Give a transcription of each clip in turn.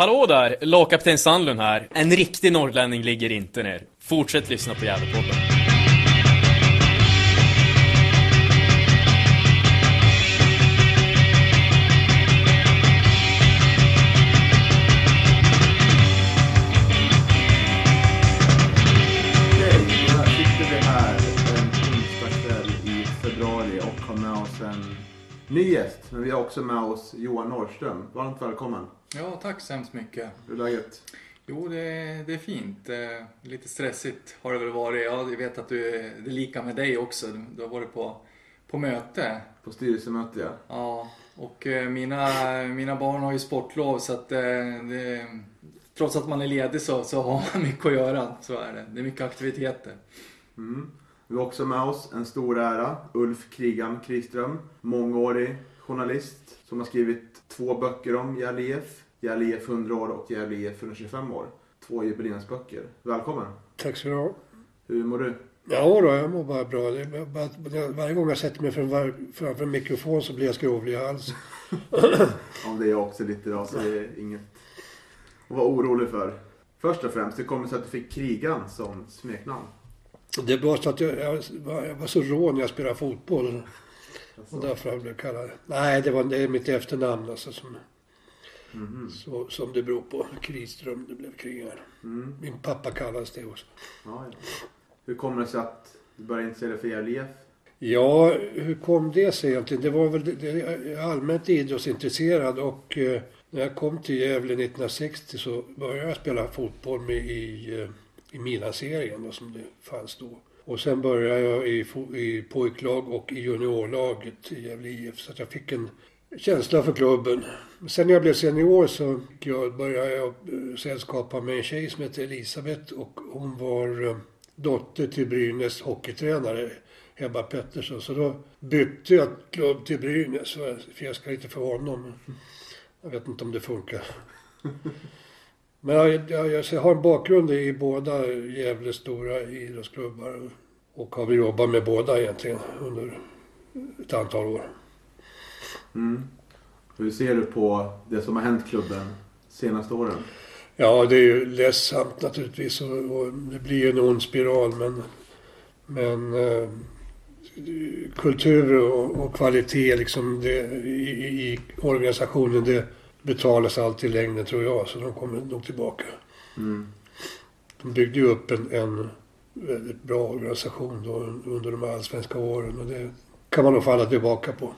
Hallå där! Lagkapten Sandlund här. En riktig norrlänning ligger inte ner. Fortsätt lyssna på Gävlepodden. Sitter vi här en onsdagskväll i februari och har med oss en ny gäst. Men vi har också med oss Johan Norrström. Varmt välkommen. Ja, tack så hemskt mycket. Hur är läget? Jo, det, det är fint. Eh, Lite stressigt har det väl varit. Ja, jag vet att du, det är lika med dig också. Du har varit på, på möte. På styrelsemöte ja. Ja, och eh, mina, mina barn har ju sportlov så att eh, det, trots att man är ledig så, så har man mycket att göra. Så är det. Det är mycket aktiviteter. Mm. Vi har också med oss en stor ära, Ulf Krigan Kriström. Mångårig journalist som har skrivit två böcker om IF. Gävle IF 100 år och Gävle IF 125 år. Två jubileumsböcker. Välkommen! Tack så du ha. Hur mår du? Ja då, jag mår bara bra. Det varje gång jag sätter mig framför, framför en mikrofon så blir jag skrovlig i halsen. Om det är jag också lite idag så det är inget att vara orolig för. Först och främst, det kommer sig att du fick Krigan som smeknamn. Det var så att jag, jag, var, jag var så rå när jag spelade fotboll. Alltså, Och därför jag blev kallad. Nej, det, var, det är mitt efternamn alltså som, mhm. så, som det beror på. Kriström, det blev krigare. mm. Min pappa kallades det också. ja, ja. Hur kommer det sig att du började intressera dig för Gävle IF? Ja, hur kom det sig egentligen? Det var väl det, allmänt idrottsintresserad och eh, när jag kom till Gävle 1960 så började jag spela fotboll med i, eh, i Milan-serien då, som det fanns då. Och sen började jag i, i pojklag och i juniorlaget i Gävle IF så att jag fick en känsla för klubben. Sen när jag blev senior så jag började jag eh, sällskapa med en tjej som hette Elisabeth och hon var eh, dotter till Brynäs hockeytränare Ebba Pettersson. Så då bytte jag klubb till Brynäs för jag fjäskade lite för honom. Jag vet inte om det funkar. Men jag, jag, jag, jag har en bakgrund i båda Gävles stora idrottsklubbar och har jobbat med båda egentligen under ett antal år. Mm. Hur ser du på det som har hänt klubben senaste åren? Ja, det är ju ledsamt naturligtvis och, och det blir ju en ond spiral men, men eh, kultur och, och kvalitet liksom det, i, i organisationen det betalas alltid i längden tror jag så de kommer nog tillbaka. Mm. De byggde ju upp en, en väldigt bra organisation då under de allsvenska åren och det kan man nog falla tillbaka på.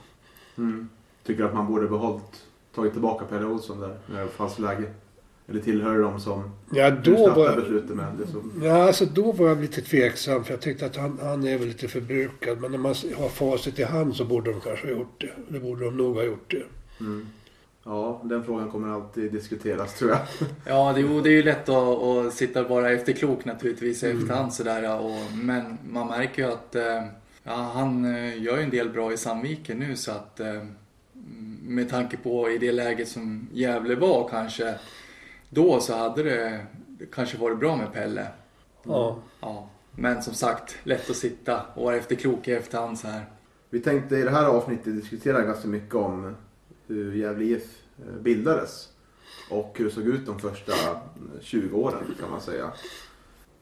Mm. Tycker att man borde behållit, tagit tillbaka Pelle Olsson där när det fanns läge? Eller tillhör de som Ja, då var, beslutet med det som... Ja, alltså då var jag lite tveksam för jag tyckte att han, han är väl lite förbrukad. Men när man har facit i hand så borde de kanske ha gjort det. Det borde de nog ha gjort det. Mm. Ja, den frågan kommer alltid diskuteras tror jag. Ja, det, det är ju lätt att, att sitta bara efterklok naturligtvis i efterhand sådär. Och, men man märker ju att eh, ja, han eh, gör ju en del bra i Sandviken nu så att eh, med tanke på i det läget som Gävle var kanske då så hade det kanske varit bra med Pelle. Ja. Ja, men som sagt, lätt att sitta och vara efterklok i efterhand så här. Vi tänkte i det här avsnittet diskutera ganska mycket om hur Gävle IF bildades. Och hur det såg ut de första 20 åren kan man säga.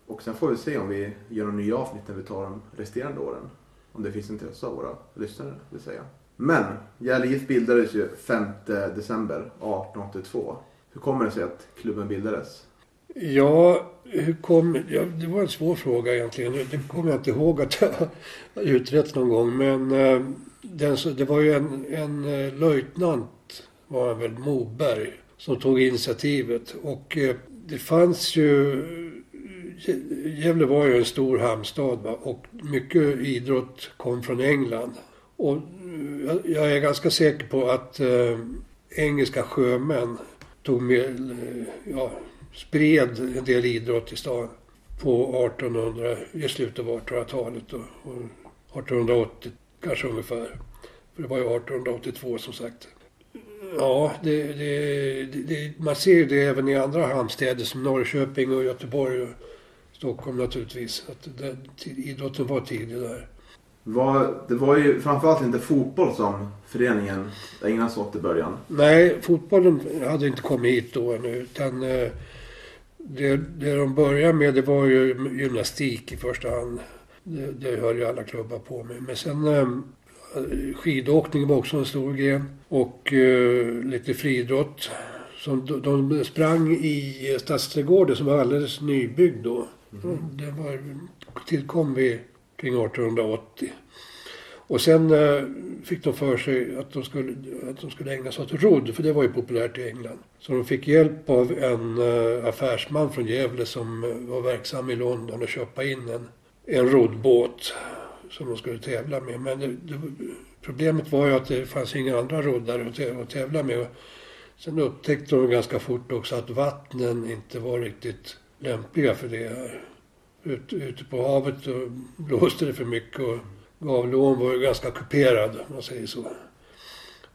Och sen får vi se om vi gör några nya avsnitt när vi tar de resterande åren. Om det finns intresse av våra lyssnare vill säga. Men Gävle IF bildades ju 5 december 1882. Hur kommer det sig att klubben bildades? Ja, hur kom... Ja, det var en svår fråga egentligen. Det kommer jag inte ihåg att jag har utrett någon gång. Men eh, den, det var ju en, en eh, löjtnant, var han väl, Moberg, som tog initiativet. Och eh, det fanns ju... Gävle var ju en stor hamnstad och mycket idrott kom från England. Och eh, jag- är ganska säker på att eh, engelska sjömän tog med, eh, ja, spred en del idrott i stan på 1800, i slutet av 1800-talet och, 1880 kanske ungefär. För det var ju 1882 som sagt. Ja, det, det, det, man ser ju det även i andra hamnstäder som Norrköping och Göteborg och Stockholm naturligtvis. Att det, idrotten var tidig där. Var, det var ju framförallt inte fotboll som föreningen ägnade sig åt i början. Nej, fotbollen hade inte kommit hit då ännu. Utan eh, det, det de började med det var ju gymnastik i första hand. Det, det höll ju alla klubbar på med. Men sen eh, skidåkning var också en stor gren. Och eh, lite friidrott. Som de, de sprang i Stadsträdgården som var alldeles nybyggd då. Mm. Det var, tillkom vi kring 1880. Och sen eh, fick de för sig att de, skulle, att de skulle ägna sig åt rodd, för det var ju populärt i England. Så de fick hjälp av en eh, affärsman från Gävle som eh, var verksam i London och köpa in en, en roddbåt som de skulle tävla med. Men det, det, problemet var ju att det fanns inga andra roddare att, att tävla med. Sen upptäckte de ganska fort också att vattnen inte var riktigt lämpliga för det här. Ut, ute på havet blåste det för mycket och Gavleån var ju ganska kuperad om man säger så.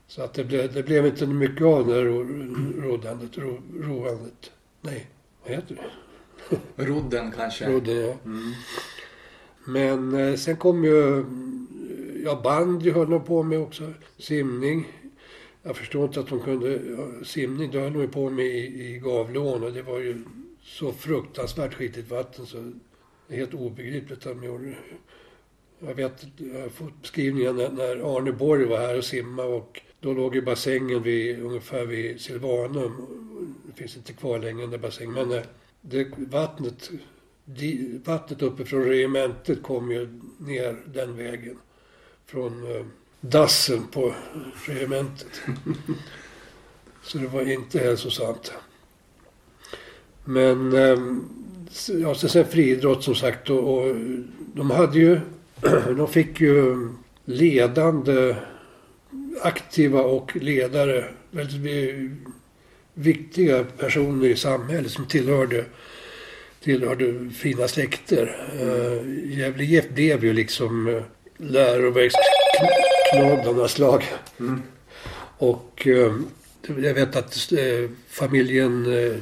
Så att det blev, det blev inte mycket av det här ro- roddandet, ro, roandet. Nej, vad heter det? Rodden kanske. Rodden, ja. Men eh, sen kom ju, mm, ja bandy höll de på med också, simning. Jag förstår inte att de kunde, ja, simning det höll de ju på med i, i Gavleån och det var ju så fruktansvärt skitigt vatten så det är helt obegripligt att de gjorde det. Jag vet, jag har fått beskrivningar när, när Arne Borg var här och simmade och då låg ju bassängen vid, ungefär vid Silvanum. Det finns inte kvar längre den där bassängen. Men eh, det, vattnet, vattnet uppifrån regementet kom ju ner den vägen. Från eh, dassen på regementet. Så det var inte hälsosamt. Men eh, ja, sen, friidrott som sagt och, och de hade ju, de fick ju ledande, aktiva och ledare, väldigt vi- viktiga personer i samhället som tillhörde, tillhörde fina släkter. Uh, Gävle IF blev ju liksom uh, läroverksknoddarnas lag. Mm. Och eh, jag vet att eh, familjen eh,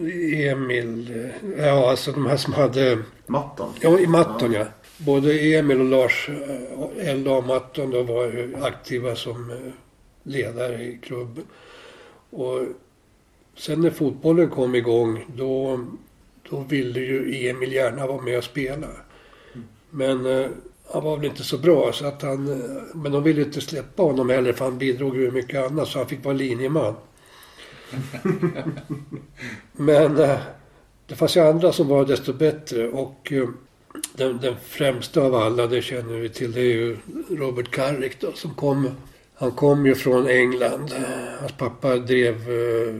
Emil, eh, ja alltså de här som hade, Matton. ja i Matton ja. Både Emil och Lars eh, och Matton då var aktiva som eh, ledare i klubben. Och sen när fotbollen kom igång då, då ville ju Emil gärna vara med och spela. Men eh, han var väl inte så bra så att han, men de ville inte släppa honom heller för han bidrog ju mycket annat så han fick vara linjeman. men eh, det fanns ju andra som var desto bättre och eh, den, den främsta av alla, det känner vi till, det är ju Robert Carrick då som kom han kom ju från England. Hans pappa drev eh,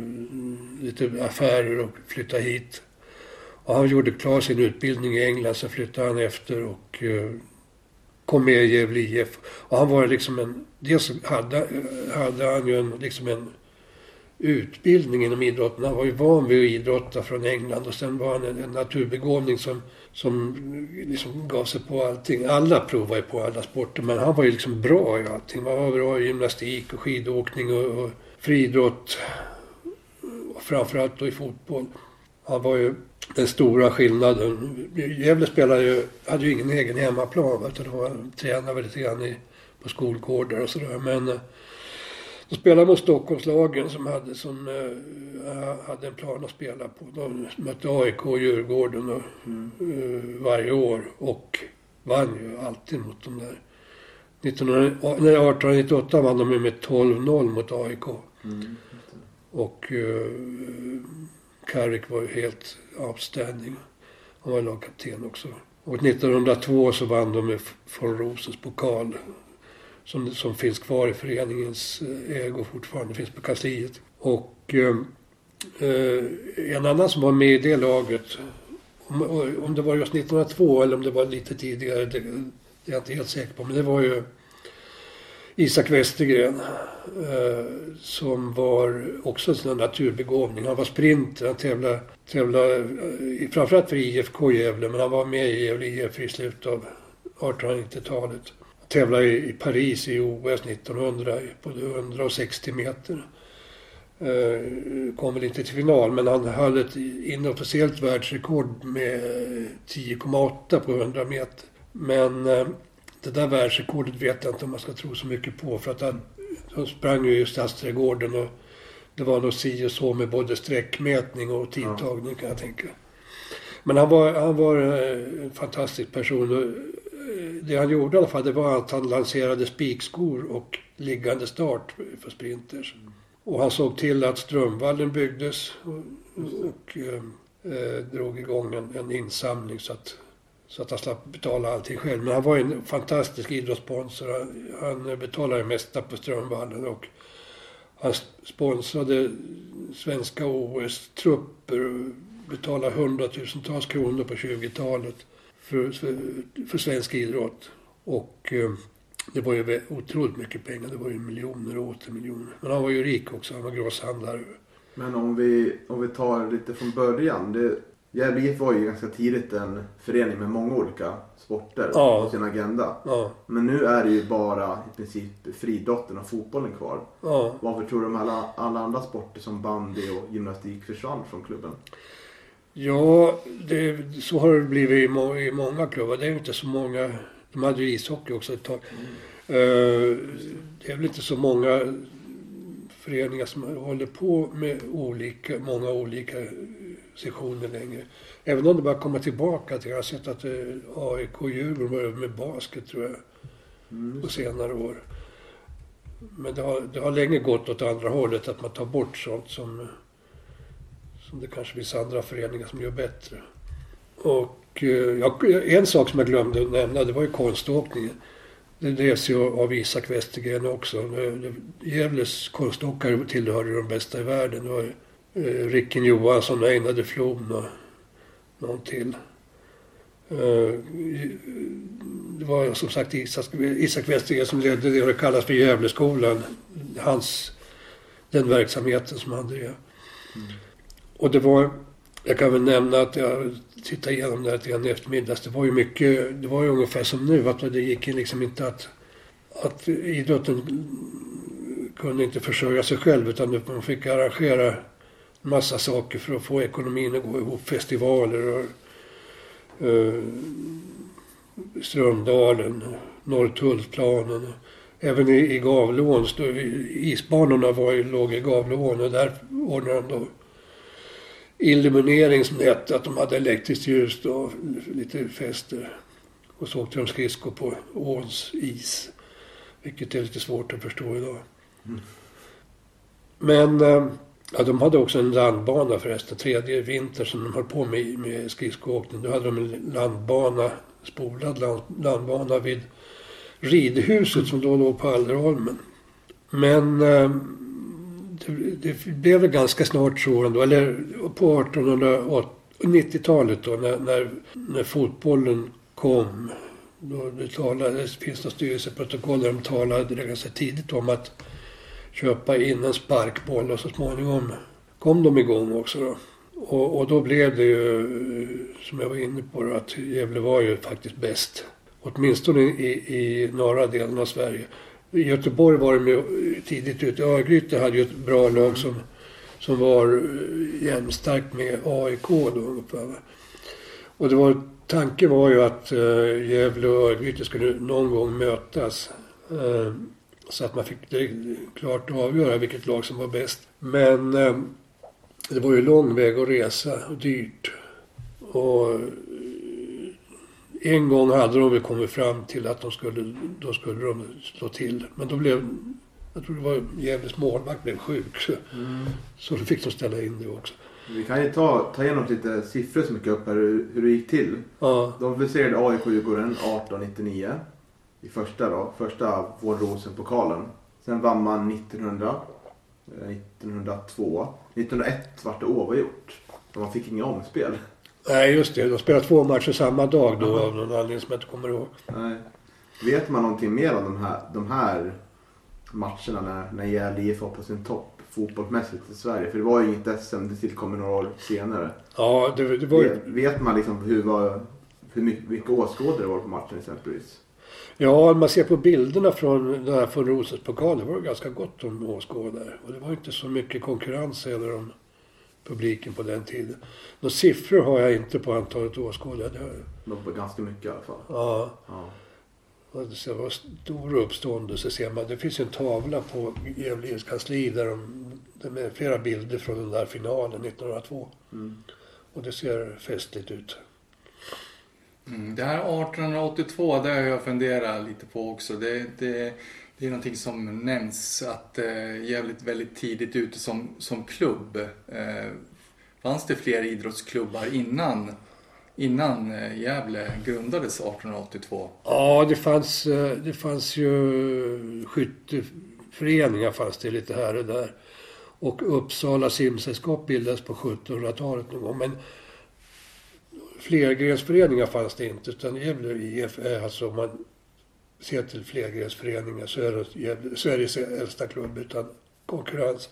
lite affärer och flyttade hit. Och han gjorde klar sin utbildning i England, så flyttade han efter och eh, kom med i Gävle IF. Och han var liksom en... Dels hade, hade han ju en, liksom en utbildning inom idrotten. Han var ju van vid att idrotta från England och sen var han en, en naturbegåvning som, som liksom gav sig på allting. Alla provade ju på alla sporter men han var ju liksom bra i allting. Han var bra i gymnastik och skidåkning och, och friidrott. Och framförallt då i fotboll. Han var ju den stora skillnaden. Gävle spelade ju, hade ju ingen egen hemmaplan utan de tränade väl lite grann i, på skolgårdar och sådär. Men eh, de spelade mot Stockholmslagen som hade, som, eh, hade en plan att spela på. De mötte AIK och Djurgården och, eh, varje år och vann ju alltid mot dem där. 1900, nej, 1898 vann de ju med 12-0 mot AIK. Mm. Och uh, Carrick var ju helt outstanding. Han var lagkapten också. Och 1902 så vann de med von Rosens pokal. Som, som finns kvar i föreningens eh, ägo fortfarande, finns på kansliet. Och ehm, eh, en annan som var med i det laget, om, eh, om det var just 1902 eller om det var lite tidigare, det, det är jag inte helt säker på. Men det var ju Isak Westergren eh, som var också en sån här naturbegåvning. Han var sprinter, han tävlade, tävlade eh, framförallt för IFK Gävle men han var med i Gävle IF i slutet av 1890-talet. Tävlade i Paris i OS 1900 på 160 meter. Eh, kom väl inte till final men han höll ett inofficiellt världsrekord med 10,8 på 100 meter. Men eh, Det där världsrekordet vet jag inte om man ska tro så mycket på. För att han, han sprang ju i Stadsträdgården och det var nog si och så med både sträckmätning och tidtagning kan jag tänka. Men han var, han var eh, en fantastisk person. Det han gjorde i alla fall det var att han lanserade spikskor och liggande start för sprinters. Och han såg till att Strömvallen byggdes och, och eh, eh, drog igång en, en insamling så att, så att han slapp betala allting själv. Men han var en fantastisk idrottssponsor. Han, han betalade det mesta på Strömvallen och han sponsrade svenska OS-trupper och betalade hundratusentals kronor på 20-talet för, för, svensk idrott. Och eh, det var ju otroligt mycket pengar. Det var ju miljoner och åter miljoner. Men han var ju rik också. Han var grosshandlare. Men om vi, om vi tar lite från början. Det, Gävle IF var ju ganska tidigt en förening med många olika sporter Ja. på sin agenda. Ja, Men nu är det ju bara i princip friidrotten och fotbollen kvar. ja. Varför tror du de alla, alla andra sporter som bandy och gymnastik försvann från klubben? Ja, det, så har det blivit i, må, i många klubbar. Det är inte så många. De hade ju ishockey också ett tag. Eh, det är väl inte så många föreningar som håller på med olika, många olika sessioner längre. Även om det börjar komma tillbaka till. Jag har sett att eh, AIK och Djurgården börjar med basket tror jag Mm. på senare år. Men det har, det har länge gått åt andra hållet, att man tar bort sånt som, som det kanske finns andra föreningar som gör bättre. Och eh, jag, en sak som jag glömde att nämna, det var ju konståkningen. Det drevs ju av Isak Westergren också. Gävles konståkare tillhörde de bästa i världen. Det var ju, Ricken Johansson och Einar de Flon och någon till. Eh, det var som sagt Isak, Isak Westergren som ledde det som kallas för Gävleskolan. Hans, den verksamheten som han drev. Mm. Och det var, jag kan väl nämna att jag tittade igenom det här grann i eftermiddags. Det var ju mycket, det var ju ungefär som nu att det gick ju liksom inte att, att idrotten kunde inte försörja sig själv utan man fick arrangera massa saker för att få ekonomin att gå ihop. Festivaler och eh, Strömdalen, Norrtullplanen. Även i, i Gavleån, isbanorna var ju, låg i Gavleån och där ordnade de då illuminering som det hette, att de hade elektriskt ljus och lite fester. Och så åkte de skridskor på åns is. Vilket är lite svårt att förstå idag. Men eh, ja, de hade också en landbana förresten. Tredje vinter som de höll på med, med skridskoåkning. Då hade de en landbana, spolad land, landbana vid ridhuset som då låg på Allerholmen. Men eh, det, blev väl ganska snart så ändå, eller på 1890-talet då när, när, när fotbollen kom. Då det talades, det finns några styrelseprotokoll där de talade ganska tidigt om att köpa in en sparkboll och så småningom kom de igång också då. Och, och då blev det ju, som jag var inne på, då, att Gävle var ju faktiskt bäst. Åtminstone i, i norra delen av Sverige. Göteborg var de ju tidigt ute. Örgryte hade ju ett bra lag som, som var eh, jämnstarkt med AIK då ungefär. Och det var, tanken var ju att uh, Gävle och Örgryte skulle någon gång mötas. Eh, så att man fick det klart avgöra vilket lag som var bäst. Men eh, det var ju lång väg att resa och dyrt. Och en gång hade de väl kommit fram till att de skulle, då skulle de slå till. Men då blev, jag tror det var Gävles målvakt blev sjuk. Så, så då fick de ställa in det också. Vi kan ju ta, ta igenom lite siffror som gick upp här hur, hur det gick till. Ja, De besegrade AIK Djurgården 1899 i första då, första Vårrosen-pokalen. Sen vann man 1900, eh, 1902. 1901 vart det oavgjort. Man fick inga omspel. Nej just det. De spelade två matcher samma dag då av någon anledning som jag inte kommer ihåg. Nej. Vet man någonting mer om de här, de här matcherna när, när Gävle IF var på sin topp fotbollsmässigt i Sverige? För det var ju inget SM, det tillkom några år senare. Ja, det, det var ju... Vet, vet man liksom hur, var, hur mycket, vilka åskådare det var på matchen exempelvis? Ja, om man ser på bilderna från den här von Rosens pokal, det var det ganska gott om åskådare. Och det var inte så mycket konkurrens heller om publiken på den tiden. Några siffror har jag inte på antalet åskådare. Det var ganska mycket i alla fall. Ja, Ja. Och det var stor uppståndelse ser man. Det finns en tavla på Gävle IFs kansli där de, med flera bilder från den där finalen 1902. Mm. Och det ser festligt ut. Mm, det här 1882, det har jag funderat lite på också. Det, det, det är någonting som nämns att eh, jävligt väldigt tidigt ute som, som klubb. Eh, fanns det fler idrottsklubbar innan, innan eh, Gävle grundades 1882? Ja, det fanns, eh, det fanns ju skytteföreningar fanns det lite här och där. Och Uppsala simsällskap bildades på 1700-talet någon gång. Men flergrensföreningar fanns det inte. Utan Gävle IF är alltså, man till flergrensföreningar Sveriges äldsta klubb utan konkurrens.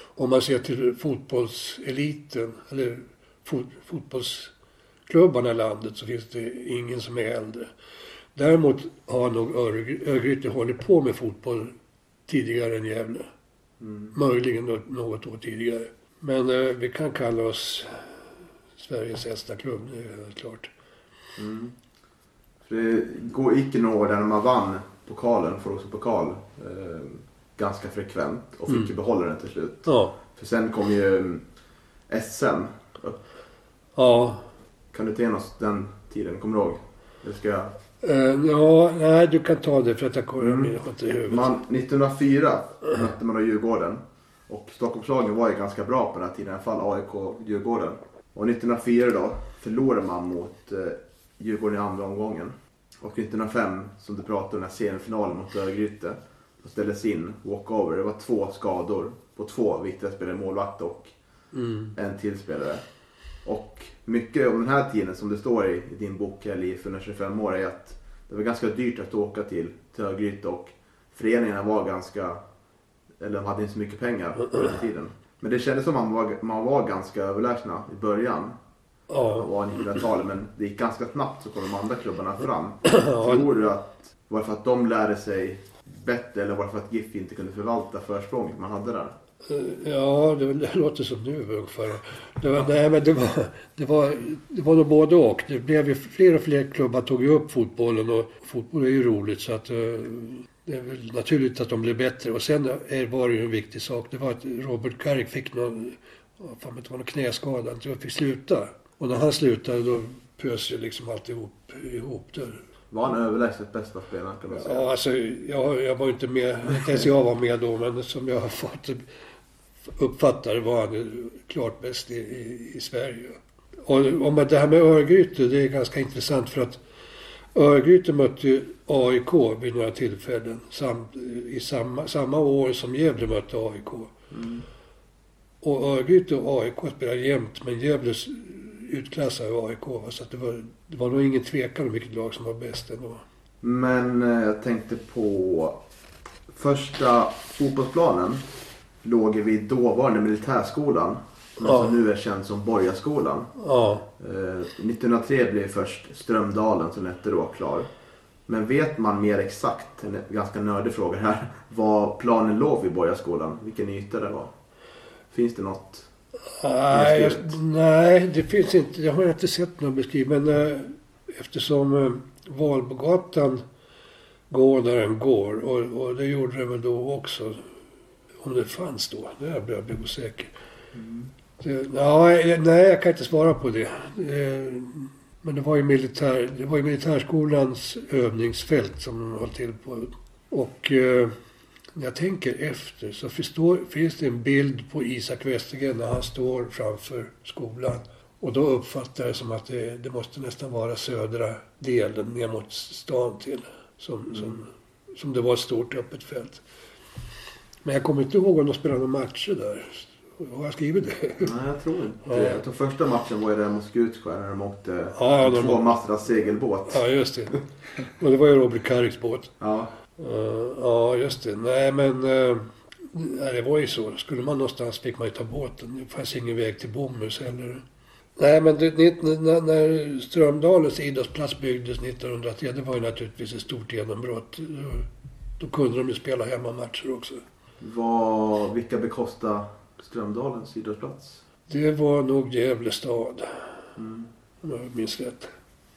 Om man ser till fotbollseliten, eller fot, fotbollsklubbarna i landet så finns det ingen som är äldre. Däremot har nog Örgry- Örgryte hållit på med fotboll tidigare än Gävle. Mm. Möjligen nå- något år tidigare. Men eh, vi kan kalla oss Sveriges äldsta klubb, det är helt klart. Mm. För det går- gick ju några år där man vann pokalen, Forås pokal, eh, ganska frekvent och fick Mm. ju behålla den till slut. Ja. För sen kom ju mm, SM. Ja. Kan du ta oss den tiden? Kommer du ihåg? Det ska jag... Eh, ja, nej du kan ta det för att jag kommer Mm. mm. inte i huvudet. Man, 1904 mötte man då Djurgården. Och Stockholmslagen var ju ganska bra på den här tiden, i alla fall AIK och Djurgården. Och 1904 då förlorade man mot eh, Djurgården i andra omgången. Och 1905, som du pratade om, den här semifinalen mot Örgryte. Då ställdes in walkover. Det var två skador på två viktiga spelare, målvakt och Mm. en till spelare. Och mycket om den här tiden som det står i, i din bok här, Liv, för 125 år är att det var ganska dyrt att åka till, till Örgryte och föreningarna var ganska, eller de hade inte så mycket pengar på den tiden. Men det kändes som att man var, man var ganska överlägsna i början Ja. av 1900-talet men det gick ganska snabbt så kom de andra klubbarna fram. Ja. Tror du att var det för att de lärde sig bättre eller var det för att GIF inte kunde förvalta försprånget man hade där? Eh, Ja, det, det låter som nu ungefär. Det var, nej, men det var, det, var, det var nog både och. Det blev ju fler och fler klubbar tog ju upp fotbollen och fotboll är ju roligt så att eh, det är väl naturligt att de blev bättre. Och sen är, var det ju en viktig sak. Det var att Robert Carrick fick någon, fan det var någon knäskada. Han fick sluta. Och när han slutade då pös ju liksom alltihop ihop där. Var han överlägset bästa spelaren kan man säga? Ja, alltså, jag, jag var inte med, inte ens jag var med då, men som jag har fått uppfatta det var han klart bäst i, i, i Sverige. Och man- det här med Örgryte, det är ganska intressant för att Örgryte mötte ju AIK vid några tillfällen samt, i samma, samma år som Gävle mötte AIK. Mm. Och Örgryte och AIK spelade jämnt, men Gävle utklassade ju AIK. va, Så det, var, det var nog ingen tvekan om vilket lag som var bäst ändå. Men eh, jag tänkte på första fotbollsplanen låg vid dåvarande militärskolan. Som Ja. alltså nu är känd som Borgaskolan. Ja, Eh, 1903 blev först Strömdalen som hette då klar. Men vet man mer exakt, en ganska nördig fråga här, var planen låg vid Borgaskolan? Vilken yta det var? Finns det något? Nej, just- nej, det finns inte. Jag har inte sett något beskrivet. Men eh, eftersom eh, Valbogatan går där den går och, och det gjorde det väl då också. Om det fanns då. Det börjar jag bli osäker. Det, ja, eh, nej, jag kan inte svara på det. Eh, Men det var ju, militär, det var ju militärskolans övningsfält som de höll till på. Och eh, när jag tänker efter så förstår, finns det en bild på Isak Westergren när han står framför skolan. Och då uppfattar jag som att det, det måste nästan vara södra delen ner mot stan till. Som, som, som det var ett stort öppet fält. Men jag kommer inte ihåg om de spelade några matcher där. Har jag skrivit det? Nej, jag tror inte Ja. Jag tror första matchen var ju där mot Skutskär när de åkte Ja, en de- tvåmastad segelbåt. Ja, just det. Och det var ju Robert Carricks båt. Ja. Eh, ja, just det. Nej, men uh, det var ju så. Skulle man någonstans fick man ju ta båten. Det fanns ingen väg till Bomhus heller. Nej, men det, när, när Strömdalens idrottsplats byggdes 1903, det var ju naturligtvis ett stort genombrott. Då, då kunde de ju spela hemmamatcher också. Vad, vilka bekostade Strömdalens idrottsplats? Det var nog Gävle stad, Mm. om jag minns rätt.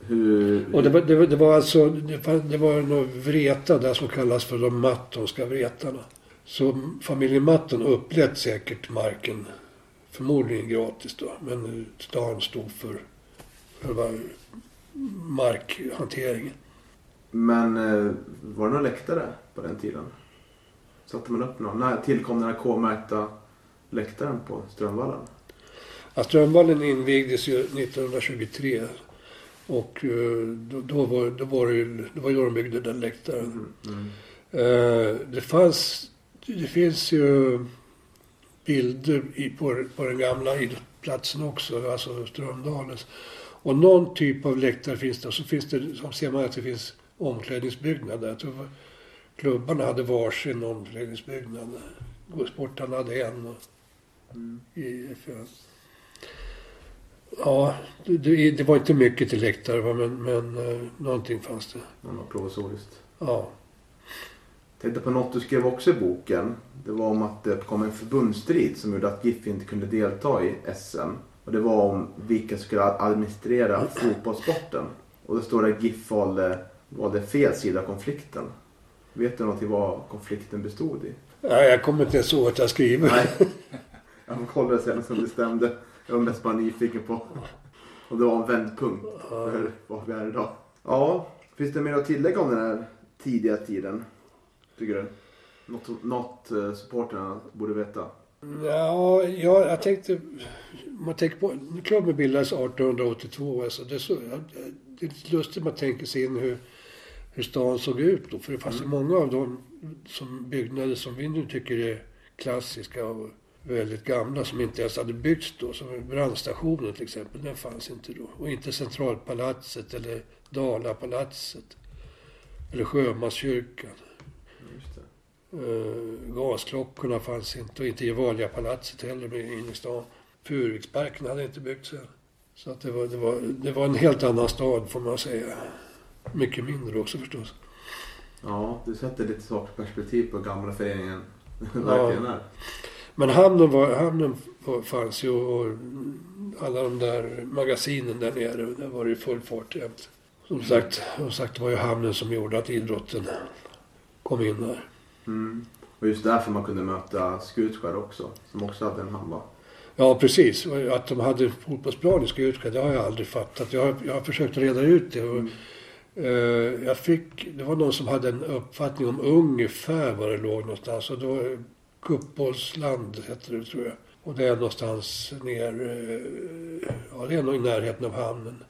Hur... Och det var, det, var- det var alltså, det var, några vreta där som kallas för de mattonska vretarna. Så familjen Matton upplät säkert marken, förmodligen gratis då, men stan stod för själva markhanteringen. Men eh, var det några läktare på den tiden? Satte man upp någon? När tillkom den här K-märkta läktaren på Strömvallen? Ja, Strömvallen invigdes ju 1923. Och eh, då, då, var, då var det ju, det var då de byggde den läktaren. Mm. Eh, det fanns, det finns ju bilder i, på, på den gamla idrottsplatsen också, alltså Strömdalens. Och någon typ av läktare finns det. Och så finns det, så ser man att det finns omklädningsbyggnad där. Jag tror klubbarna hade varsin omklädningsbyggnad. Sportarna hade en. Och, Mm. i FÖ. Ja, det, det, det var inte mycket till läktare men, men eh, någonting fanns det. Det var provisoriskt. Ja. Tänkte på något du skrev också i boken. Det var om att det kom en förbundsstrid som gjorde att GIF inte kunde delta i SM. Och det var om vilka som skulle administrera fotbollssporten. Och det står att GIF valde, valde fel sida av konflikten. Vet du någonting vad konflikten bestod i? Nej, jag kommer inte ens ihåg att jag skriver. Nej. Jag får kolla det sen som bestämde. Jag var mest bara nyfiken på. Och det var en vändpunkt för var vi är idag. Ja, finns det mer att tillägga om den här tidiga tiden? Tycker du? Något, något eh, supporterna borde veta? Ja, ja, jag tänkte... Man tänker på... Klubben bildades 1882. Alltså det, är så, det är lustigt man tänker sig in hur, hur stan såg ut då. För det fanns ju många av de som byggnader som vi nu tycker är klassiska och väldigt gamla som inte ens hade byggts då. Som brandstationen till exempel, den fanns inte då. Och inte Centralpalatset eller Dalapalatset. Eller Sjömanskyrkan. Uh, gasklockorna fanns inte och inte Gevalia-palatset heller med inne i stan. Furuviksparken hade inte byggts än. Så att det, var, det, var, det var en helt annan stad får man säga. Mycket mindre också förstås. Ja, du sätter lite saker perspektiv på gamla föreningen verkligen är. Men hamnen, var, hamnen fanns ju och alla de där magasinen där nere, där var det ju full fart jämt. Som sagt, som sagt, det var ju hamnen som gjorde att idrotten kom in där. Mm. Och just därför man kunde möta Skutskär också. Som också hade en hamn va? Ja, precis. Att de hade fotbollsplan i Skutskär, det har jag aldrig fattat. Jag har, jag har försökt reda ut det. Och, Mm. eh, jag fick, det var någon som hade en uppfattning om ungefär var det låg någonstans. Och då, Kuppåsland heter det tror jag. Och det är någonstans ner, eh, ja det är nog i närheten av hamnen.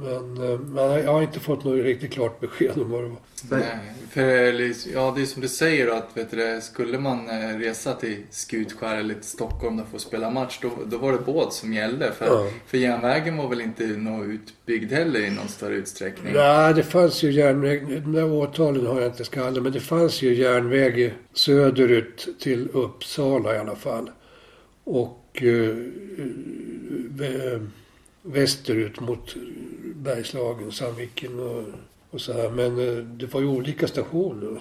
Men, eh, men jag har inte fått något riktigt klart besked om vad det var. Nej, för ja, det är som du säger att vet du, skulle man eh, resa till Skutskär eller till Stockholm och få spela match då, då var det båt som gällde. För, Ja. för järnvägen var väl inte nå utbyggd heller i någon större utsträckning. Nej, det fanns ju järnväg. De där årtalen har jag inte skallen. Men det fanns ju järnväg söderut till Uppsala i alla fall. Och eh, vä- västerut mot Bergslagen, Sandviken och, och så här. Men eh, det var ju olika stationer.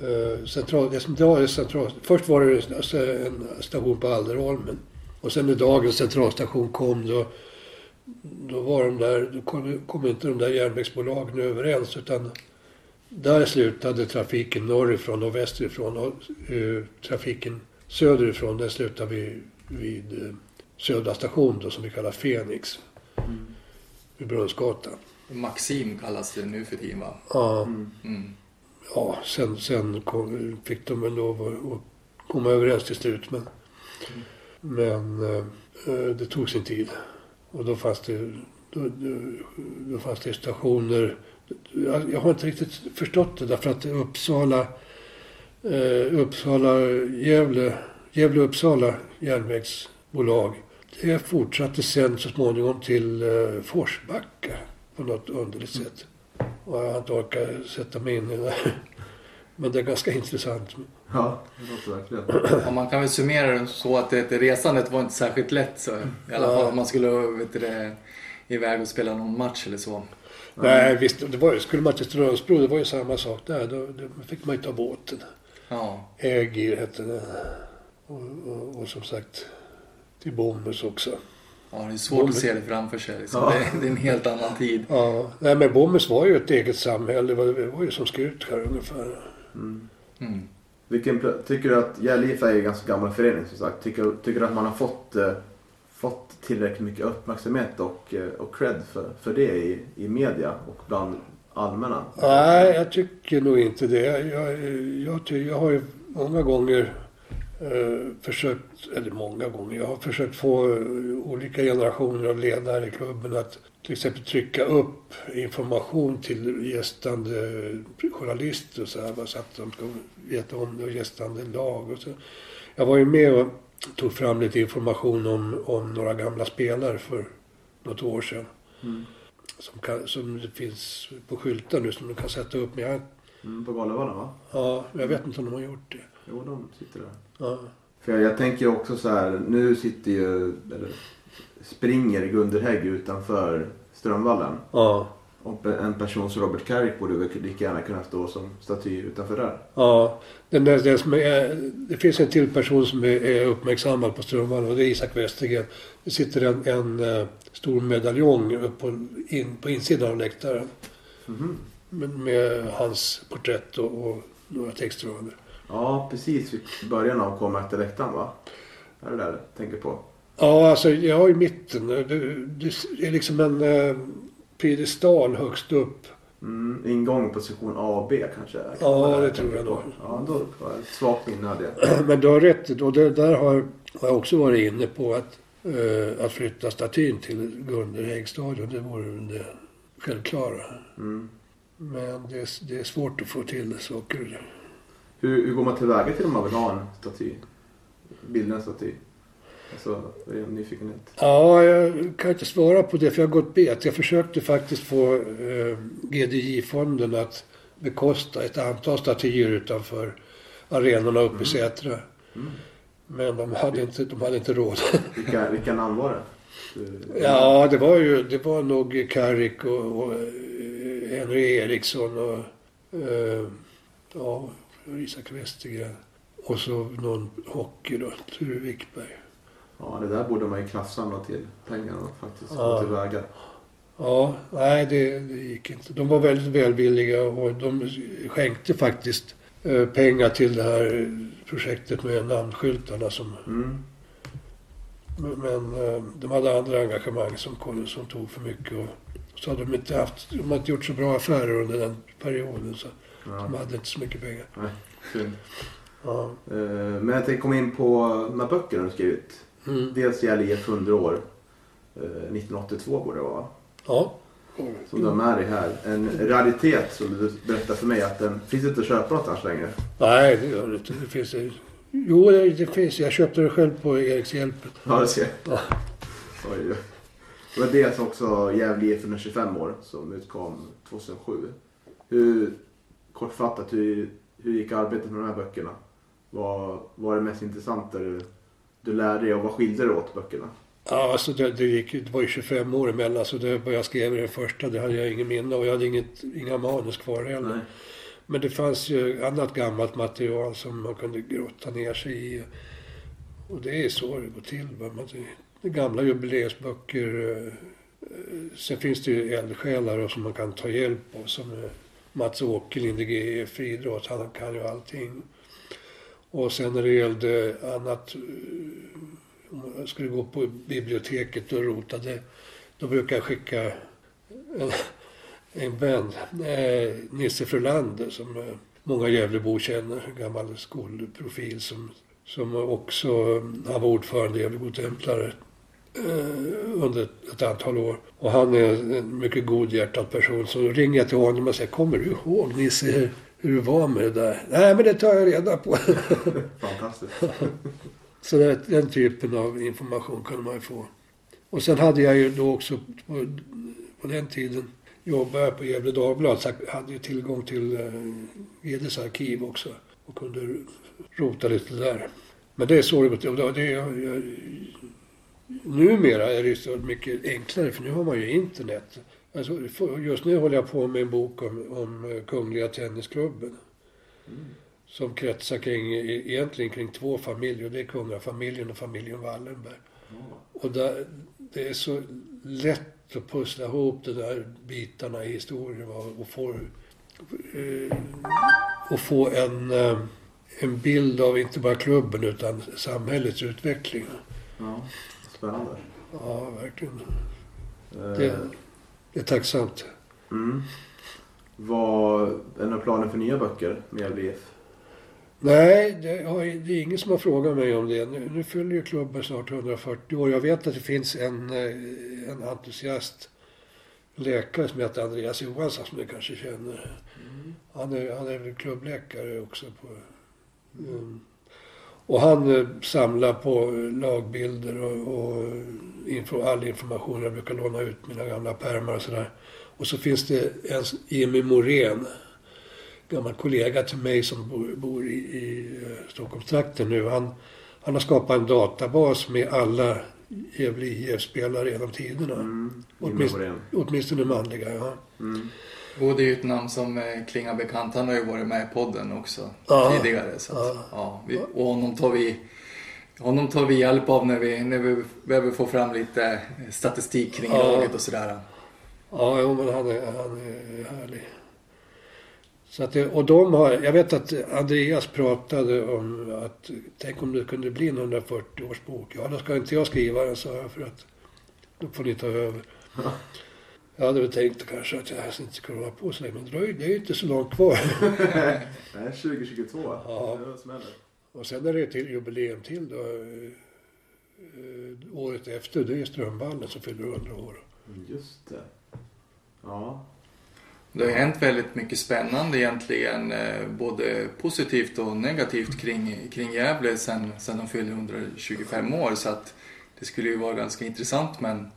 Eh, central, det som idag är central, först var det alltså en station på Alderholmen. Och sen när dagens centralstation kom då då var de där, då kom, kom inte de där järnvägsbolagen överens utan där slutade trafiken norrifrån och västerifrån och eh, trafiken söderifrån den slutade vid, vid Södra station då som vi kallar Fenix. Mm. Vid Brunnsgatan. Maxim kallas det nu för tiden va? Ja, Mm. Mm. ja sen, sen kom, fick de väl lov att, komma överens till slut men, men eh, eh, det tog sin tid. Och då fanns det, då, då, då fanns det stationer. Jag, jag har inte riktigt förstått det därför att Uppsala, eh, Uppsala, Gävle, Gävle-Uppsala järnvägsbolag. Det fortsatte sen så småningom till eh, Forsbacka på något underligt sätt. Och jag har inte orkat sätta mig in i det. Men det är ganska intressant. Ja, det låter verkligen. Ja, man kan väl summera det så att det, det resandet var inte särskilt lätt. Så, I alla fall om man skulle vet det, iväg och spela någon match eller så. Nej, visst. Det var, skulle man till Strömsbro, det var ju samma sak där. Då, då fick man ju ta båten. Ja, Ägir hette det. Och, och, och som sagt till Bomhus också. Ja, det är svårt att se det framför sig. Liksom. Ja. Det, det är en helt annan tid. Ja, nej men Bommes var ju ett eget samhälle. Det var, det var ju som Skutskär ungefär. Mm. Mm. Vilken, tycker du att Gävle IF är en ganska gammal förening som sagt. Tycker, tycker du att man har fått, eh, fått tillräckligt mycket uppmärksamhet och, eh, och cred för, för det i, i media och bland allmänna? Nej, jag tycker nog inte det. Jag, jag, ty- jag har ju många gånger eh, försökt, eller många gånger, jag har försökt få eh, olika generationer av ledare i klubben att till exempel trycka upp information till gästande journalister och så, här, så att de ska veta om det och gästande lag och så. Jag var ju med och tog fram lite information om, om några gamla spelare för något år sedan. Mm. Som, kan, som det finns på skyltar nu som du kan sätta upp. Men jag, Mm, på Galevallen va? ja, jag vet inte om de har gjort det. Jo, de sitter där. Ja. För jag, jag tänker också så här, nu sitter ju, eller springer Gunder Hägg utanför Strömvallen. Ja. Och en person som Robert Carrick borde väl lika gärna kunna stå som staty utanför där. ja. Den där, den som är, det finns en till person som är, är uppmärksammad på Strömvallen och det är Isak Westergren. Det sitter en, en eh, stor medaljong på, in, på insidan av läktaren. Mhm. Med, med hans porträtt och, och några textrader. Ja, precis vid början av efter läktaren va? Är det där du tänker på? Ja, alltså jag i mitten. Det, det är liksom en eh, piedestal högst upp. Mm, ingång på sektion A och B kanske? Ja, det jag tror jag nog. Ja, då det svagt minne hade jag. Men du har rätt. Och det, där har, har jag också varit inne på att, eh, att flytta statyn till Gunder Häggstadion. Det vore det självklara. Mm. Men det, det är svårt att få till saker. Hur, hur går man tillväga till om man vill ha en staty? Bilda en staty? Alltså, det är en nyfikenhet. Ja, jag kan inte svara på det för jag har gått bet. Jag försökte faktiskt få eh, GDJ-fonden att bekosta ett antal statyer utanför arenorna uppe i Sätra. Mm. Men de hade inte, de hade inte råd. Vilka, vilka namn var det? Ja, det var ju det var nog Carrick och, och eh, Henry Eriksson och eh, ja, Isak Westergren. Och så någon hockey då, Ture Wickberg. Ja, det där borde man ju kraftsamla till pengar och faktiskt Ja. gå tillväga. Ja, nej det, det gick inte. De var väldigt välvilliga och de skänkte faktiskt eh, pengar till det här projektet med namnskyltarna som Mm. Men eh, de hade andra engagemang som, som tog för mycket. Och så hade de inte haft, de hade inte gjort så bra affärer under den perioden. Så Ja, de hade inte så mycket pengar. synd. Ja. Eh, Men jag tänkte komma in på de här böckerna du skrivit. Mm. Dels IF 100 år. Eh, 1982 borde det vara. ja. Som du har med dig här. En raritet som du berättade för mig att den finns inte att köpa någonstans längre. Nej, det gör det inte. Det finns det. Jo, det, finns. Jag köpte det själv på Erikshjälpen. Ja, det ser jag. Ja. Oj. Det var dels också Gävle IF 125 år som utkom 2007. Hur, kortfattat, hur, hur gick arbetet med de här böckerna? Vad var det mest intressanta du, du lärde dig och vad skilde det åt böckerna? Ja, alltså det, det, gick, det var ju 25 år emellan. Så det, jag skrev den första, det hade jag ingen minne och jag hade inget, inga manus kvar heller. Men det fanns ju annat gammalt material som man kunde grotta ner sig i. Och det är så det går till. Man, det gamla jubileumsböcker. eh, eh, Sen finns det ju eldsjälar som man kan ta hjälp av. Som Mats Åkerlind i GIF Friidrott. Han kan ju allting. Och sen när det gällde annat. Om jag skulle gå på biblioteket och rota. Det, då brukar jag skicka en, en vän, eh, Nisse Frölander, som eh, många Gävlebor känner, en gammal skolprofil som, som också, eh, han var ordförande i Gävlebo Templare under ett, antal år. Och han är en mycket godhjärtad person. Så ringer jag till honom och säger, kommer du ihåg Nisse hur, hur det var med det där? Nej, men det tar jag reda på. Fantastiskt. Så det, den typen av information kunde man ju få. Och sen hade jag ju då också på, på den tiden jobbade jag på Gefle Dagblad så jag hade ju tillgång till eh, GDs arkiv också och kunde rota lite där. Men det är så det går till. Det, jag, jag, numera är det ju så mycket enklare för nu har man ju internet. Alltså, just nu håller jag på med en bok om, om eh, Kungliga Tennisklubben. Som kretsar kring, e, egentligen kring två familjer. Det är kungafamiljen och familjen Wallenberg. Och där, det är så lätt att pussla ihop de där bitarna i historien och få, eh, och få en, eh, en bild av inte bara klubben utan samhällets utveckling. Mm spännande. Ja, verkligen. Eh, Det, det är tacksamt. Mm. Vad är några planer för nya böcker med IF? Nej, det, har, det är ingen som har frågat mig om det. Nu, nu fyller ju klubben snart 140 år. Jag vet att det finns en, eh, en entusiast läkare som heter Andreas Johansson som du kanske känner. Han är, han är väl klubbläkare också. På, mm. Och han eh, samlar på lagbilder och, och info, all information. Jag brukar låna ut mina gamla pärmar och sådär. Och så finns det en Emil Morén gammal kollega till mig som bor, bor i, i eh, Stockholmstrakten nu. Han, han har skapat en databas med alla Gävle IF-spelare genom tiderna. Mm. Åtminstone, åtminstone manliga, ja. Mm. Både är ju ett namn som eh, klingar bekant. Han har ju varit med i podden också Ja. tidigare. Så att, Ja. ja, vi, och honom tar vi honom tar vi hjälp av när vi, när vi behöver få fram lite statistik kring Ja. laget och sådär. Ja, jo, men han är, han är härlig. Så att det, och de har, jag vet att Andreas pratade om att tänk om det kunde bli en 140 års bok. Ja, då ska inte jag skriva den, sa jag, för att då får ni ta över. Jag hade väl tänkt kanske att jag inte skulle hålla på så länge, men det är ju- det är ju inte så långt kvar. Nej, 2022. Ja. Det smäller. Och sen är det till jubileum till då. eh, året efter, det är Strömvallen som fyller 100 år. Mm, Just det. Ja. Det har hänt väldigt mycket spännande egentligen, eh, både positivt och negativt kring, kring Gävle sen, sen de fyllde 125 år. Så att det skulle ju vara ganska intressant med en,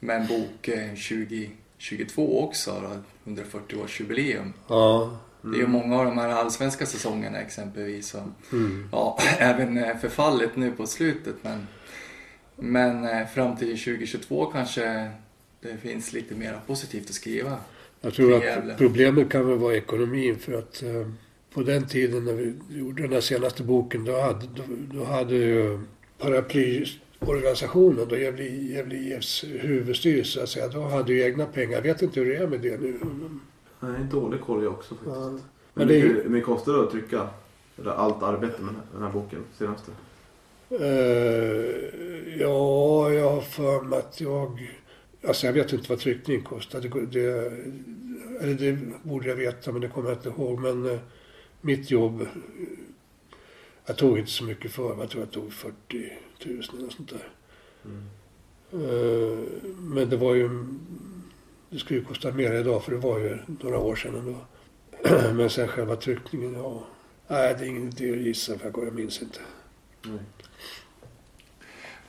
med en bok eh, 2022 också, då, 140-årsjubileum. Ja. Det är ju många av de här allsvenska säsongerna exempelvis. Och, Mm. ja, även eh, förfallet nu på slutet. Men, men eh, fram till 2022 kanske det finns lite mer positivt att skriva. Jag tror att problemet kan väl vara ekonomin för att eh, på den tiden när vi gjorde den här senaste boken då hade, då, då hade ju paraplyorganisationen, då Gävle Gävle IFs huvudstyrelse, så att säga, då hade ju egna pengar. Jag vet inte hur det är med det nu. Nej, dålig koll jag också faktiskt. Ja. Men det hur mycket, mycket kostar det att trycka eller allt arbete med den här boken senaste? Eh, ja, jag har för mig att jag... Alltså jag vet inte vad tryckning kostar. Det, det, eller det borde jag veta, men det kommer jag inte ihåg. Men eh, mitt jobb... Jag tog inte så mycket för mig. Jag tror jag tog 40 000 eller sånt där. Mm. Men det var ju... Det skulle ju kosta mer idag, för det var ju några år sedan ändå. men sen själva tryckningen, ja... Nej, det är ingen idé att gissa, för jag- minns inte. Mm.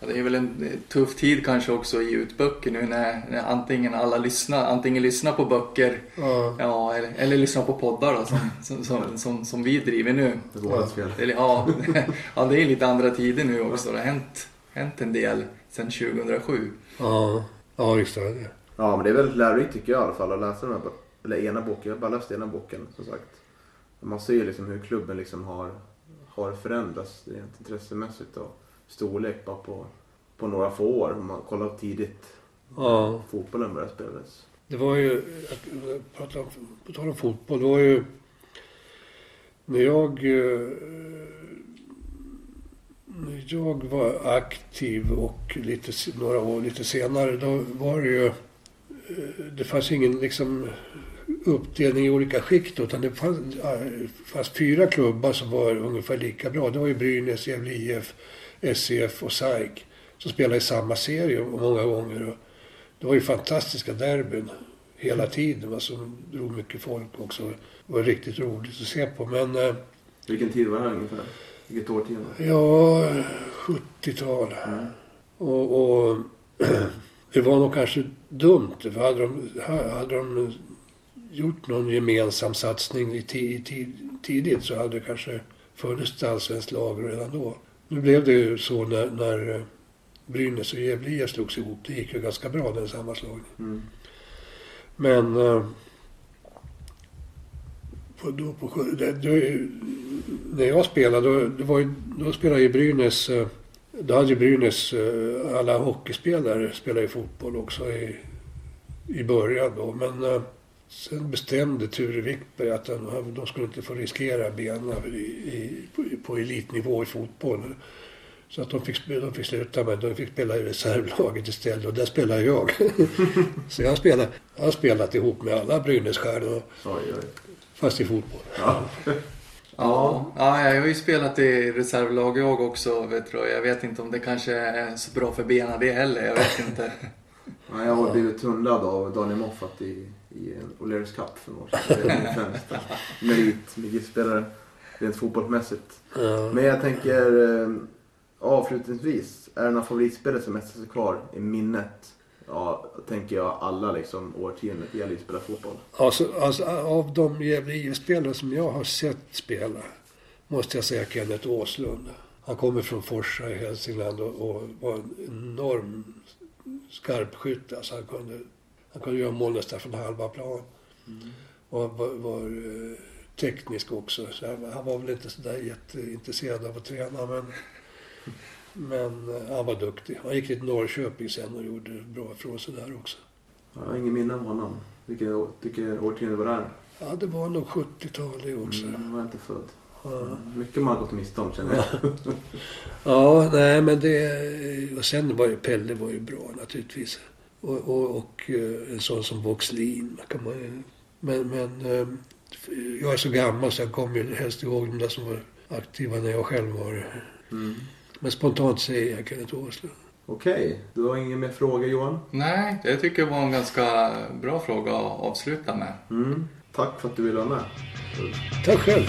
Ja, det är väl en eh, tuff tid kanske också att ge ut böcker nu när, när antingen alla lyssnar, antingen lyssnar på böcker Ja. ja, eller, eller lyssnar på poddar då, som, som, som, som, som vi driver nu. Det är vårat fel. Eller, ja, ja, det är lite andra tider nu också. Det har hänt, hänt en del sedan 2007. Ja, ja är det Ja, men det är väldigt lärorikt tycker jag i alla fall att läsa den här eller ena boken. Jag har bara läst ena boken som sagt. Man ser ju liksom hur klubben liksom har, har förändrats rent intressemässigt och storlek bara på, på några få år. Om man kollar tidigt Ja, fotbollen började spelas. det var ju, om, på tal om fotboll, det var ju när jag, eh, när jag var aktiv och lite, några år lite senare, då var det ju, eh, det fanns ingen liksom uppdelning i olika skikt utan det fanns, ja, fanns fyra klubbar som var ungefär lika bra. Det var ju Brynäs, Gävle IF, SCF och SAIK som spelade i samma serie många gånger. Och det var ju fantastiska derbyn hela tiden va, som drog mycket folk också. Det var riktigt roligt att se på. Men eh, Vilken tid var det här ungefär? Vilket årtionde? ja, 70-tal. Mm. Och, och det var nog kanske dumt. För hade, de, hade de gjort någon gemensam satsning i ti, i ti, tidigt så hade det kanske funnits ett allsvenskt lag redan då. Nu blev det ju så när, när eh, Brynäs och Gävle IF slogs ihop. Det gick ju ganska bra den sammanslagningen. Mm. Men... Eh, på, då, på, det, det, när jag spelade, då, det var ju, då spelade ju Brynäs eh, Då hade ju Brynäs, alla hockeyspelare spelade ju fotboll också i, i början då. Men sen bestämde Ture Wickberg att de, de skulle inte få riskera benen i, i, på, på elitnivå i fotboll. Så att de fick, de fick sluta med de fick spela i reservlaget istället och där spelade jag. så jag, spelade, jag har spelat ihop med alla Brynässtjärnor, fast i fotboll. Ja. Ja, ja, jag har ju spelat i reservlag jag också. Vet du. Jag vet inte om det kanske är så bra för benen det heller. Jag vet inte. Ja, jag har blivit tunnlad av Daniel Moffat i, i en O'Learys Cup för några år sedan. Det är min främsta merit rent fotbollsmässigt. Ja. Men jag tänker eh, avslutningsvis, är det några favoritspelare som mest är kvar i minnet? Ja, tänker jag alla liksom årtionden det gäller ju att spela fotboll. Alltså, alltså, av de Gävle IF-spelare som jag har sett spela måste jag säga Kenneth Åslund. Han kommer från Forsa i Hälsingland och, och var en enorm skarpskytt. Alltså han, kunde, han kunde göra mål nästan från halva plan. Och var, var eh, teknisk också. Så han, han var väl inte så där jätteintresserad av att träna men, men eh, han var duktig. Han gick till Norrköping sen och gjorde bra ifrån sig där också. Jag har ingen minne av honom. Vilket, årtionde var det här? Ja, det var nog 70-tal det också. Mm, var jag inte född. Ja. Mycket man har gått miste om känner jag. Ja, nej men det... Och sen var ju Pelle var ju bra naturligtvis. Och, och, och eh, en sån som Voxlin kan man ju... Men, men eh, jag är så gammal så jag kommer ju helst ihåg de där som var aktiva när jag själv var Mm. Men spontant säger jag Kenneth Åslund. Okej, du har ingen mer frågor Johan? Nej, det tycker jag var en ganska bra fråga att avsluta med. Mm. Tack för att du ville vara med. Tack själv.